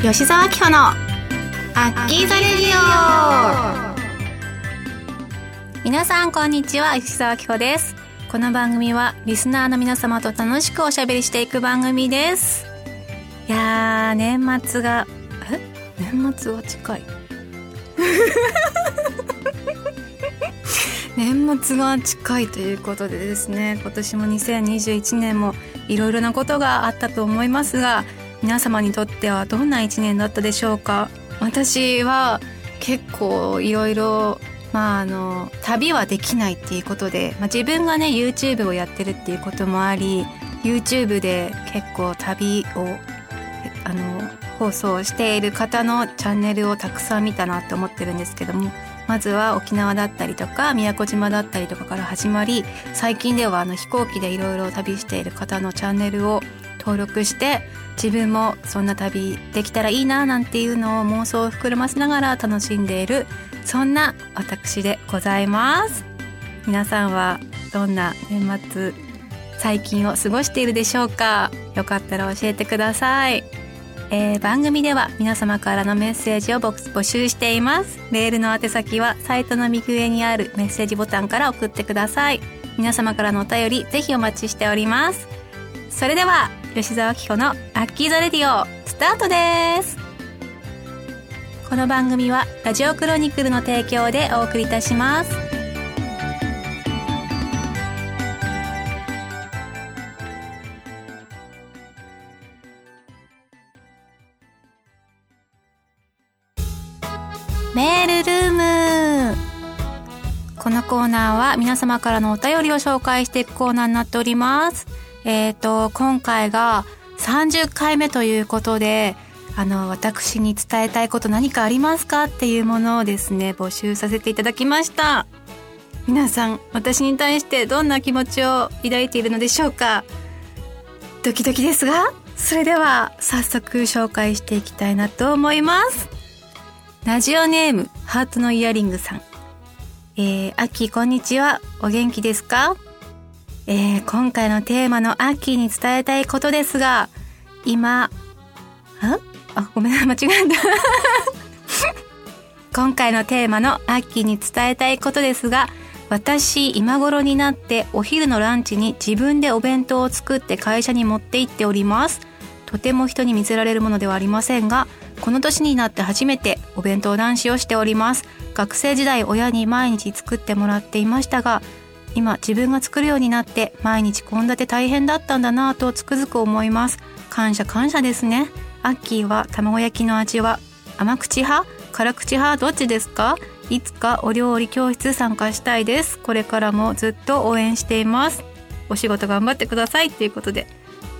吉沢明穂のアッキーザレディオ。皆さんこんにちは。吉沢明穂です。この番組はリスナーの皆様と楽しくおしゃべりしていく番組です。いやー年末がえ？年末が近い。年末が近いということでですね今年も2021年もいろいろなことがあったと思いますが皆様にとってはどんな一年だったでしょうか？私は結構いろいろまああの旅はできないっていうことで、まあ、自分がね YouTube をやってるっていうこともあり YouTube で結構旅をあの放送している方のチャンネルをたくさん見たなって思ってるんですけどもまずは沖縄だったりとか宮古島だったりとかから始まり最近ではあの飛行機でいろいろ旅している方のチャンネルを登録して自分もそんな旅できたらいいななんていうのを妄想を膨らませながら楽しんでいるそんな私でございます。皆さんはどんな年末最近を過ごしているでしょうか。よかったら教えてください。えー、番組では皆様からのメッセージを募集しています。メールの宛先はサイトの右上にあるメッセージボタンから送ってください。皆様からのお便りぜひお待ちしております。それでは吉沢紀子のアッキーザレディオスタートです。この番組はラジオクロニクルの提供でお送りいたします。メールルーム。このコーナーは皆様からのお便りを紹介していくコーナーになっております。えっ、ー、と、今回が30回目ということで、あの、私に伝えたいこと何かありますかっていうものをですね、募集させていただきました。皆さん、私に対してどんな気持ちを抱いているのでしょうかドキドキですが、それでは早速紹介していきたいなと思います。ラジオネーム、ハートのイヤリングさん。えー、アキこんにちは。お元気ですか？えー、今回のテーマのアッキーに伝えたいことですが、今、あ、ごめんな、間違えた。今回のテーマのアッキーに伝えたいことですが、私、今頃になってお昼のランチに自分でお弁当を作って会社に持って行っております。とても人に見せられるものではありませんが、この年になって初めてお弁当男子をしております学生時代親に毎日作ってもらっていましたが今自分が作るようになって毎日献立大変だったんだなぁとつくづく思います。感謝感謝ですね。アッキーは卵焼きの味は甘口派？辛口派？どっちですか？いつかお料理教室参加したいです。これからもずっと応援しています。お仕事頑張ってくださいっていうことで。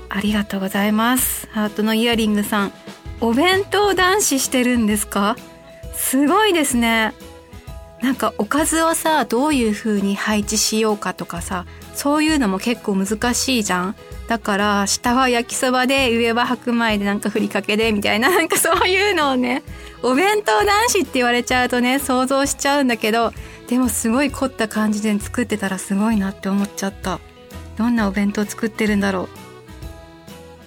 ありがとうございます。ハートのイヤリングさん。お弁当男子してるんですか？すごいですね。なんかおかずをさどういう風に配置しようかとかさそういうのも結構難しいじゃん。だから下は焼きそばで上は白米でなんかふりかけでみたいな なんかそういうのをねお弁当男子って言われちゃうとね想像しちゃうんだけどでもすごい凝った感じで作ってたらすごいなって思っちゃった。どんなお弁当作ってるんだろ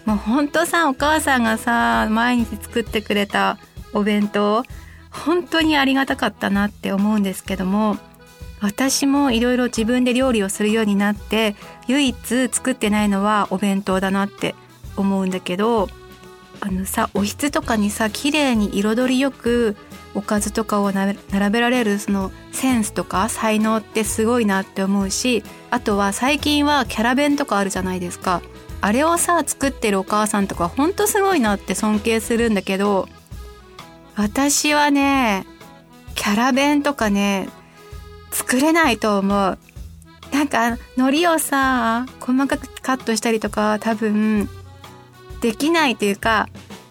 う。もうほんとさお母さんがさ毎日作ってくれたお弁当本当にありがたかったなって思うんですけども私もいろいろ自分で料理をするようになって唯一作ってないのはお弁当だなって思うんだけどあのさおひつとかにさ綺麗に彩りよくおかずとかを並べられるそのセンスとか才能ってすごいなって思うしあとは最近はキャラ弁とかあるじゃないですか。あれをさ作ってるお母さんとかほんとすごいなって尊敬するんだけど私はねキャラ弁とかね作れないと思う。なんか海苔をさ細かくカットしたりとか多分できないというか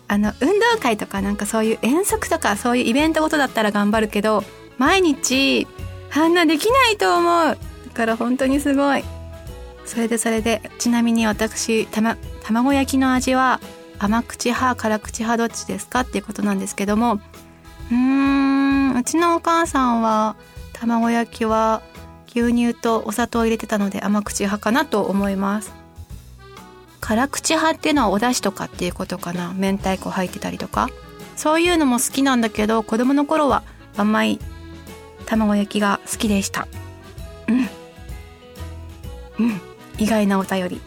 あの運動会とかなんかそういう遠足とかそういうイベントごとだったら頑張るけど毎日あんなできないと思う。だから本当にすごい。それでそれでちなみに私た、ま、卵焼きの味は甘口派辛口派どっちですかっていうことなんですけども。うーんうちのお母さんは卵焼きは牛乳とお砂糖を入れてたので甘口派かなと思います。辛口派っていうのはお出汁とかっていうことかな。明太子入ってたりとか。そういうのも好きなんだけど子供の頃は甘い卵焼きが好きでした。うん。うん。意外なお便り。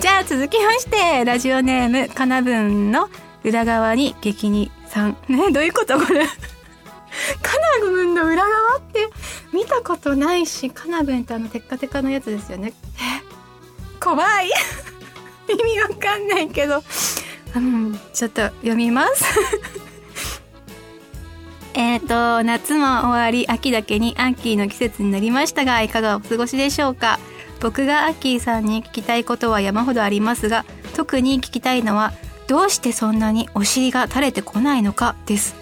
じゃあ続きましてラジオネームかなぶんの裏側に激にさん。ねどういうことこれ？かなぶんの裏側って見たことないしかなぶんってあのテッカテカのやつですよね。え？怖い。意味わかんないけど。うんちょっと読みます。えっと夏も終わり秋だけにアッキーの季節になりましたがいかがお過ごしでしょうか？僕がアッキーさんに聞きたいことは山ほどありますが特に聞きたいのはどうしてそんなにお尻が垂れてこないのかです。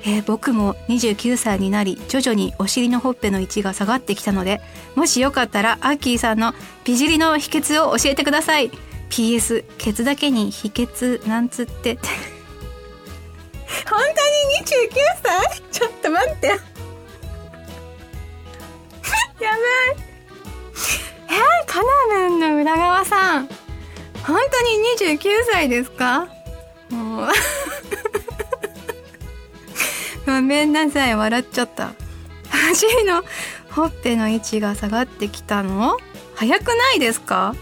えー、僕も29歳になり徐々にお尻のほっぺの位置が下がってきたのでもしよかったらアッキーさんの美尻の秘訣を教えてください。PS ケツだけに秘訣なんつって。本当に29歳？ちょっと待って。やばい、カナメンの裏側さん本当に29歳ですか？もう。ごめんなさい笑っちゃった。足のほっぺの位置が下がってきたの？早くないですか？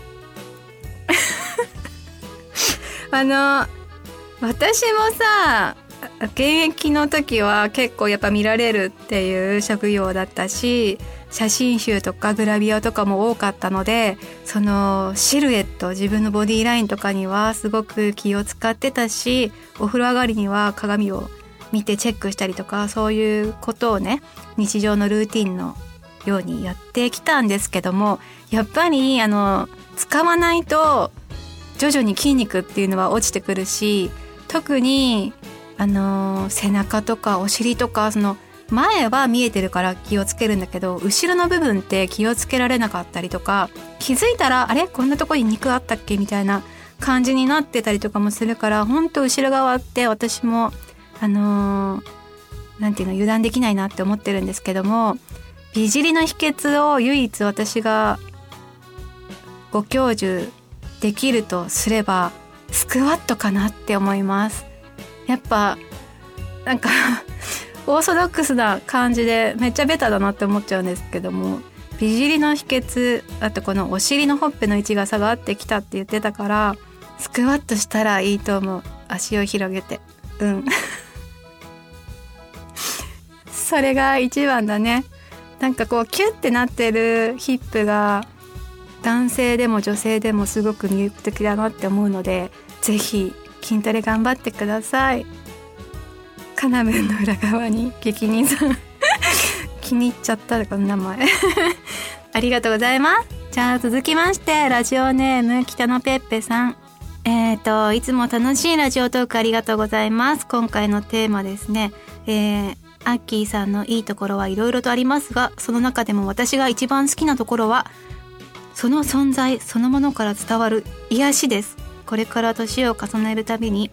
あの私もさ現役の時は結構やっぱ見られるっていう職業だったし写真集とかグラビアとかも多かったのでそのシルエット自分のボディーラインとかにはすごく気を使ってたしお風呂上がりには鏡を見てチェックしたりとかそういうことをね日常のルーティンのようにやってきたんですけどもやっぱりあの使わないと徐々に筋肉っていうのは落ちてくるし特にあの背中とかお尻とかその前は見えてるから気をつけるんだけど後ろの部分って気をつけられなかったりとか気づいたらあれこんなとこに肉あったっけみたいな感じになってたりとかもするからほんと後ろ側って私もあの何て言うの油断できないなって思ってるんですけども美尻の秘訣を唯一私がご教授できるとすればスクワットかなって思います。やっぱなんか オーソドックスな感じでめっちゃベタだなって思っちゃうんですけども美尻の秘訣あとこのお尻のほっぺの位置が下がってきたって言ってたからスクワットしたらいいと思う。足を広げて。うん。それが一番だね。なんかこうキュッてなってるヒップが男性でも女性でもすごく魅力的だなって思うので是非筋トレ頑張ってください。カナメンの裏側に激人さん。気に入っちゃったこの名前。ありがとうございます。じゃあ続きましてラジオネーム北野ペッペさん。えっ、ー、といつも楽しいラジオトークありがとうございます。今回のテーマですね。えー、アッキーさんのいいところはいろいろとありますがその中でも私が一番好きなところはその存在そのものから伝わる癒しです。これから年を重ねるたびに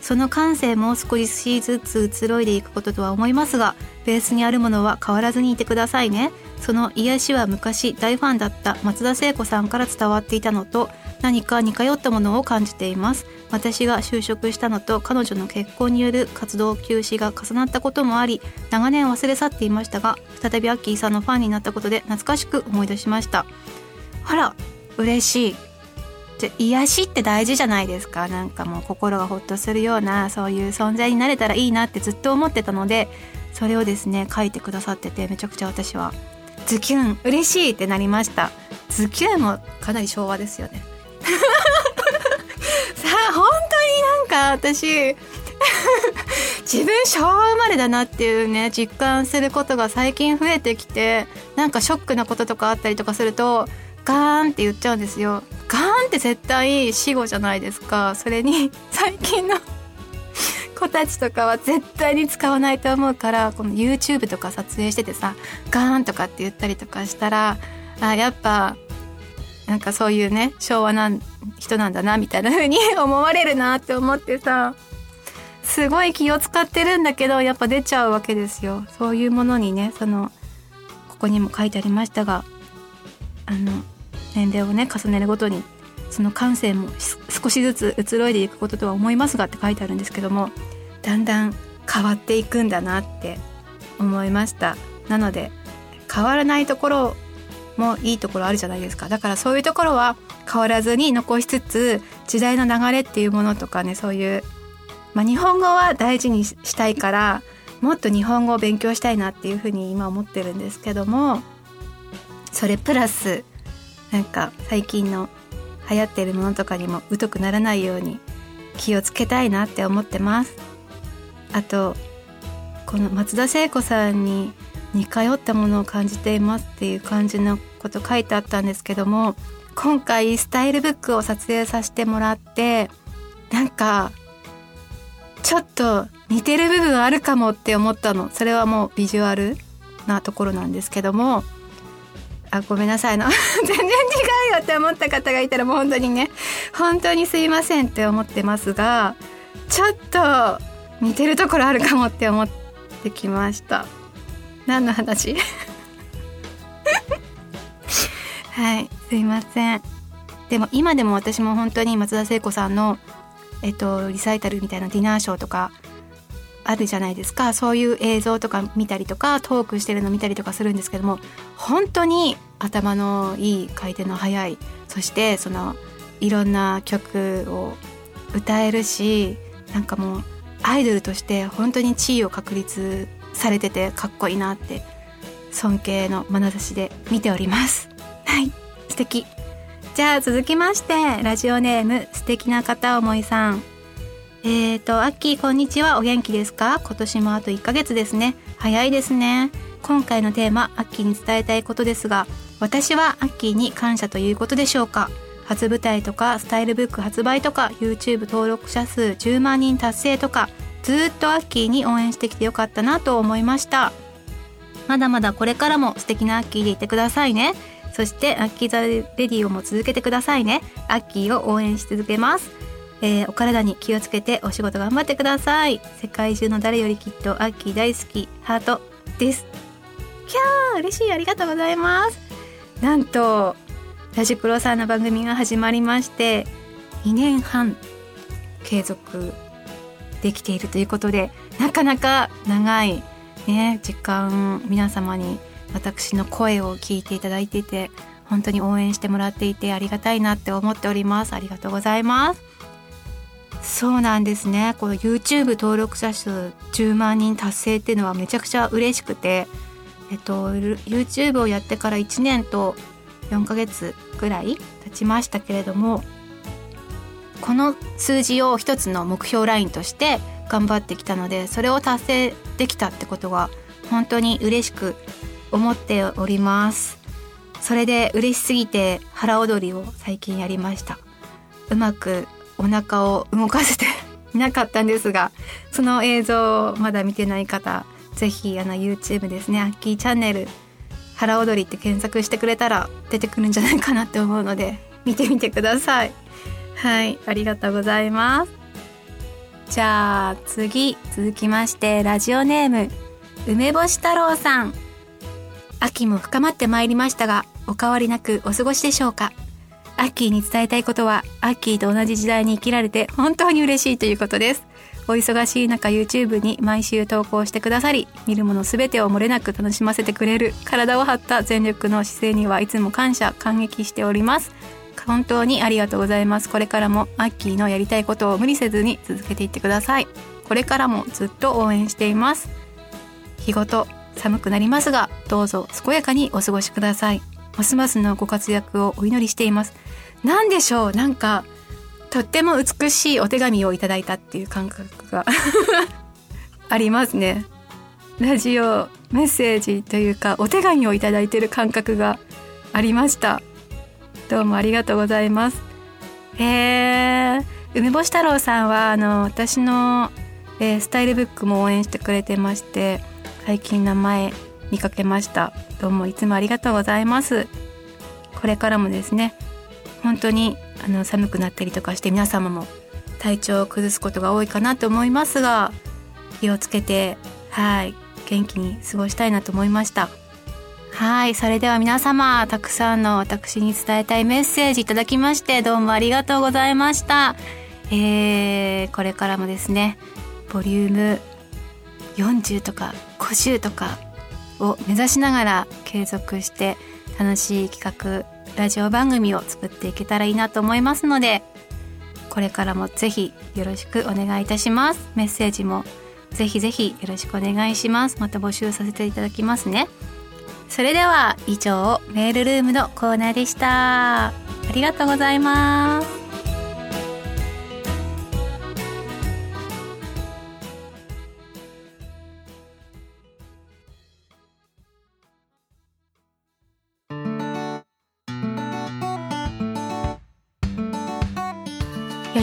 その感性も少しずつ移ろいでいくこととは思いますがベースにあるものは変わらずにいてくださいね。その癒しは昔大ファンだった松田聖子さんから伝わっていたのと何か似通ったものを感じています。私が就職したのと彼女の結婚による活動休止が重なったこともあり長年忘れ去っていましたが再びアッキーさんのファンになったことで懐かしく思い出しました。あら嬉しい。じゃ癒しって大事じゃないですか。なんかもう心がほっとするようなそういう存在になれたらいいなってずっと思ってたのでそれをですね書いてくださっててめちゃくちゃ私はズキュン嬉しいってなりました。ズキュンもかなり昭和ですよね。さあ本当になんか私 自分昭和生まれだなっていうね実感することが最近増えてきてなんかショックなこととかあったりとかするとガーンって言っちゃうんですよ。ガーンって絶対死後じゃないですか。それに 最近の子たちとかは絶対に使わないと思うからこの YouTube とか撮影しててさガーンとかって言ったりとかしたらあやっぱなんかそういうね昭和な人なんだなみたいな風に 思われるなって思ってさすごい気を使ってるんだけどやっぱ出ちゃうわけですよ。そういうものにねそのここにも書いてありましたがあの年齢をね重ねるごとにその感性も少しずつ移ろいでいくこととは思いますがって書いてあるんですけどもだんだん変わっていくんだなって思いました。なので変わらないところもいいところあるじゃないですか。だからそういうところは変わらずに残しつつ時代の流れっていうものとかねそういう、まあ、日本語は大事にしたいからもっと日本語を勉強したいなっていうふうに今思ってるんですけどもそれプラスなんか最近の流行ってるものとかにも疎くならないように気をつけたいなって思ってます。あとこの松田聖子さんに似通ったものを感じていますっていう感じのこと書いてあったんですけども今回スタイルブックを撮影させてもらってなんかちょっと似てる部分あるかもって思ったの。それはもうビジュアルなところなんですけどもあごめんなさい。の 全然違うよって思った方がいたらもう本当にね本当にすいませんって思ってますがちょっと似てるところあるかもって思ってきました。何の話？はいすいません。でも今でも私も本当に松田聖子さんのえっとリサイタルみたいなディナーショーとかあるじゃないですか。そういう映像とか見たりとかトークしてるの見たりとかするんですけども本当に頭のいい回転の速いそしてそのいろんな曲を歌えるしなんかもうアイドルとして本当に地位を確立されててかっこいいなって尊敬の眼差しで見ております。はい素敵。じゃあ続きましてラジオネーム素敵な片思いさん。えーと、アッキーこんにちは。お元気ですか？今年もあと1ヶ月ですね。早いですね。今回のテーマ、アッキーに伝えたいことですが、私はアッキーに感謝ということでしょうか？初舞台とか、スタイルブック発売とか、YouTube 登録者数10万人達成とか、ずっとアッキーに応援してきてよかったなと思いました。まだまだこれからも素敵なアッキーでいてくださいね。そして、アッキーザレディオも続けてくださいね。アッキーを応援し続けます。えー、お体に気をつけてお仕事頑張ってください。世界中の誰よりきっとアッキー大好き。ハートです。キャー嬉しい。ありがとうございます。なんとラジプロさんの番組が始まりまして2年半継続できているということでなかなか長いね時間皆様に私の声を聞いていただいていて本当に応援してもらっていてありがたいなって思っております。ありがとうございます。そうなんですね。この YouTube 登録者数10万人達成っていうのはめちゃくちゃ嬉しくて。えっと YouTube をやってから1年と4ヶ月ぐらい経ちましたけれどもこの数字を一つの目標ラインとして頑張ってきたのでそれを達成できたってことが本当に嬉しく思っております。それで嬉しすぎて腹踊りを最近やりました。うまくお腹を動かせて いなかったんですがその映像をまだ見てない方ぜひあの YouTube ですねアッキーチャンネル腹踊りって検索してくれたら出てくるんじゃないかなって思うので見てみてください。はいありがとうございます。じゃあ次続きましてラジオネーム梅干し太郎さん。秋も深まってまいりましたがお変わりなくお過ごしでしょうか？アッキーに伝えたいことは、アッキーと同じ時代に生きられて本当に嬉しいということです。お忙しい中 YouTube に毎週投稿してくださり、見るもの全てを漏れなく楽しませてくれる体を張った全力の姿勢にはいつも感謝、感激しております。本当にありがとうございます。これからもアッキーのやりたいことを無理せずに続けていってください。これからもずっと応援しています。日ごと寒くなりますが、どうぞ健やかにお過ごしください。ますますのご活躍をお祈りしています。何でしょう？なんか、とっても美しいお手紙をいただいたっていう感覚が ありますね。ラジオメッセージというか、お手紙をいただいてる感覚がありました。どうもありがとうございます。へえ、梅干し太郎さんは、あの、私の、えー、スタイルブックも応援してくれてまして、最近名前見かけました。どうもいつもありがとうございます。これからもですね本当にあの寒くなったりとかして皆様も体調を崩すことが多いかなと思いますが気をつけてはい元気に過ごしたいなと思いました。はいそれでは皆様たくさんの私に伝えたいメッセージいただきましてどうもありがとうございました。えー、これからもですねボリューム40とか50とかを目指しながら継続して楽しい企画ラジオ番組を作っていけたらいいなと思いますのでこれからもぜひよろしくお願いいたします。メッセージもぜひぜひよろしくお願いします。また募集させていただきますね。それでは以上メールルームのコーナーでした。ありがとうございます。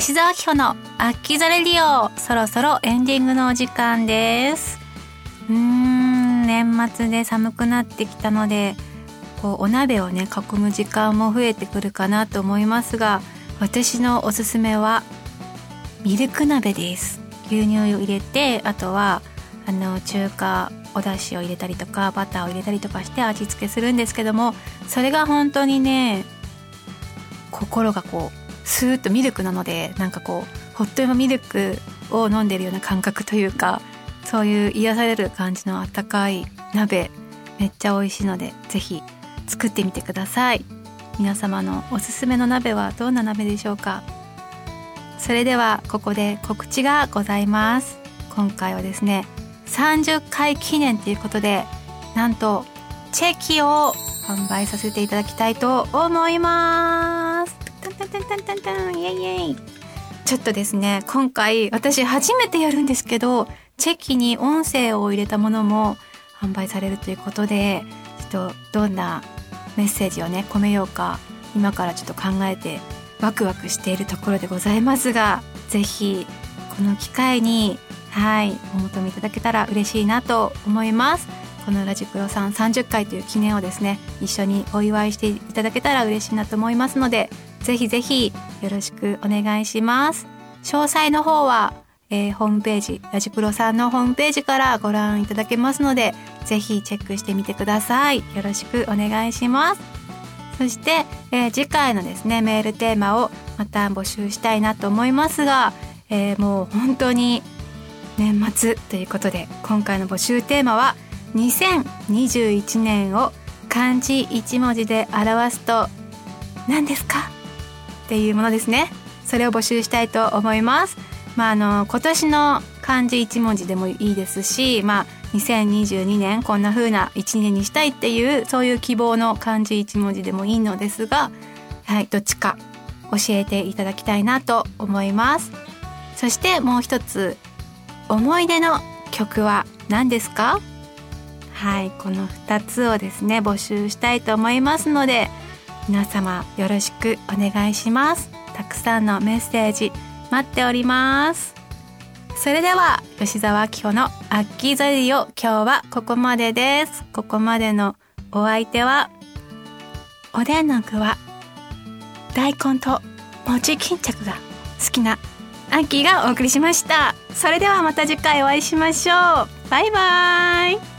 吉沢明穂のアッキザレディオそろそろエンディングのお時間です。うーん年末で寒くなってきたのでこうお鍋をね囲む時間も増えてくるかなと思いますが私のおすすめはミルク鍋です。牛乳を入れてあとはあの中華お出汁を入れたりとかバターを入れたりとかして味付けするんですけどもそれが本当にね心がこうスーッとミルクなのでなんかこうホットヨミルクを飲んでるような感覚というかそういう癒される感じのあったかい鍋めっちゃ美味しいので是非作ってみてください。皆様のおすすめの鍋はどんな鍋でしょうか？それではここで告知がございます。今回はですね30回記念ということでなんとチェキを販売させていただきたいと思います。タンタンタンタンタンイエイエイ。ちょっとですね今回私初めてやるんですけどチェキに音声を入れたものも販売されるということでちょっとどんなメッセージをね込めようか今からちょっと考えてワクワクしているところでございますが是非この機会にはいお求めいただけたら嬉しいなと思います。このラジクロさん30回という記念をですね一緒にお祝いしていただけたら嬉しいなと思いますのでぜひぜひよろしくお願いします。詳細の方は、えー、ホームページ、ラジプロさんのホームページからご覧いただけますので、ぜひチェックしてみてください。よろしくお願いします。そして、えー、次回のですね、メールテーマをまた募集したいなと思いますが、えー、もう本当に年末ということで、今回の募集テーマは、2021年を漢字1文字で表すと何ですか？っていうものですね。それを募集したいと思います。まああの今年の漢字一文字でもいいですしまあ2022年こんな風な1年にしたいっていうそういう希望の漢字一文字でもいいのですがはいどっちか教えていただきたいなと思います。そしてもう一つ思い出の曲は何ですか？はいこの2つをですね募集したいと思いますので皆様よろしくお願いします。たくさんのメッセージ待っております。それでは吉沢明子のアッキーザリオ今日はここまでです。ここまでのお相手はおでんの具は大根と餅巾着が好きなアッキーがお送りしました。それではまた次回お会いしましょう。バイバーイ。